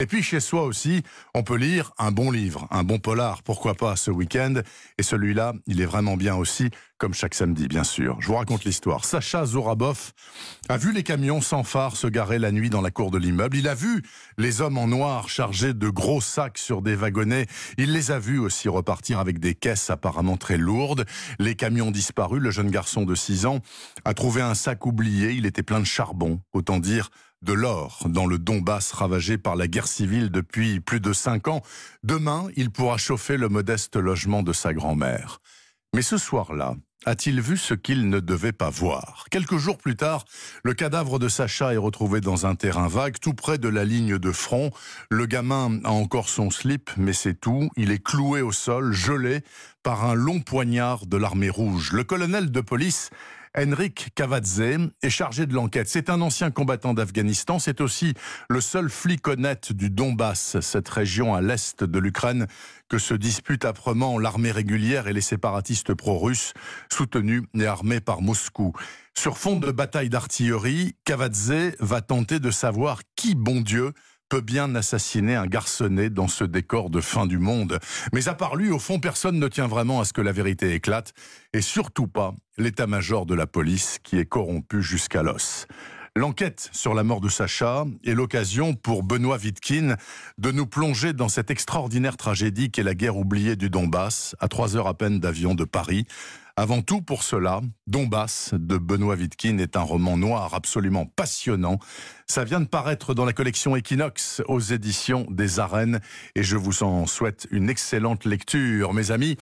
Et puis chez soi aussi, on peut lire un bon livre, un bon polar, pourquoi pas ce week-end? Et celui-là, il est vraiment bien aussi, comme chaque samedi, bien sûr. Je vous raconte l'histoire. Sacha Zorabov a vu les camions sans phare se garer la nuit dans la cour de l'immeuble. Il a vu les hommes en noir chargés de gros sacs sur des wagonnets. Il les a vus aussi repartir avec des caisses apparemment très lourdes. Les camions disparus. Le jeune garçon de 6 ans a trouvé un sac oublié. Il était plein de charbon. Autant dire de l'or dans le Donbass ravagé par la guerre civile depuis plus de cinq ans. Demain, il pourra chauffer le modeste logement de sa grand-mère. Mais ce soir-là, a-t-il vu ce qu'il ne devait pas voir? Quelques jours plus tard, le cadavre de Sacha est retrouvé dans un terrain vague, tout près de la ligne de front. Le gamin a encore son slip, mais c'est tout. Il est cloué au sol, gelé par un long poignard de l'armée rouge. Le colonel de police Henrik Kavadze est chargé de l'enquête. C'est un ancien combattant d'Afghanistan. C'est aussi le seul flic honnête du Donbass, cette région à l'est de l'Ukraine, que se disputent âprement l'armée régulière et les séparatistes pro-russes, soutenus et armés par Moscou. Sur fond de bataille d'artillerie, Kavadze va tenter de savoir qui, bon Dieu, peut bien assassiner un garçonnet dans ce décor de fin du monde. Mais à part lui, au fond, personne ne tient vraiment à ce que la vérité éclate, et surtout pas l'état-major de la police qui est corrompu jusqu'à l'os. L'enquête sur la mort de Sacha est l'occasion pour Benoît Vitkin de nous plonger dans cette extraordinaire tragédie qu'est la guerre oubliée du Donbass, à trois heures à peine d'avion de Paris, avant tout pour cela, Donbass de Benoît Vitkin est un roman noir absolument passionnant. Ça vient de paraître dans la collection Equinox aux éditions des Arènes et je vous en souhaite une excellente lecture, mes amis.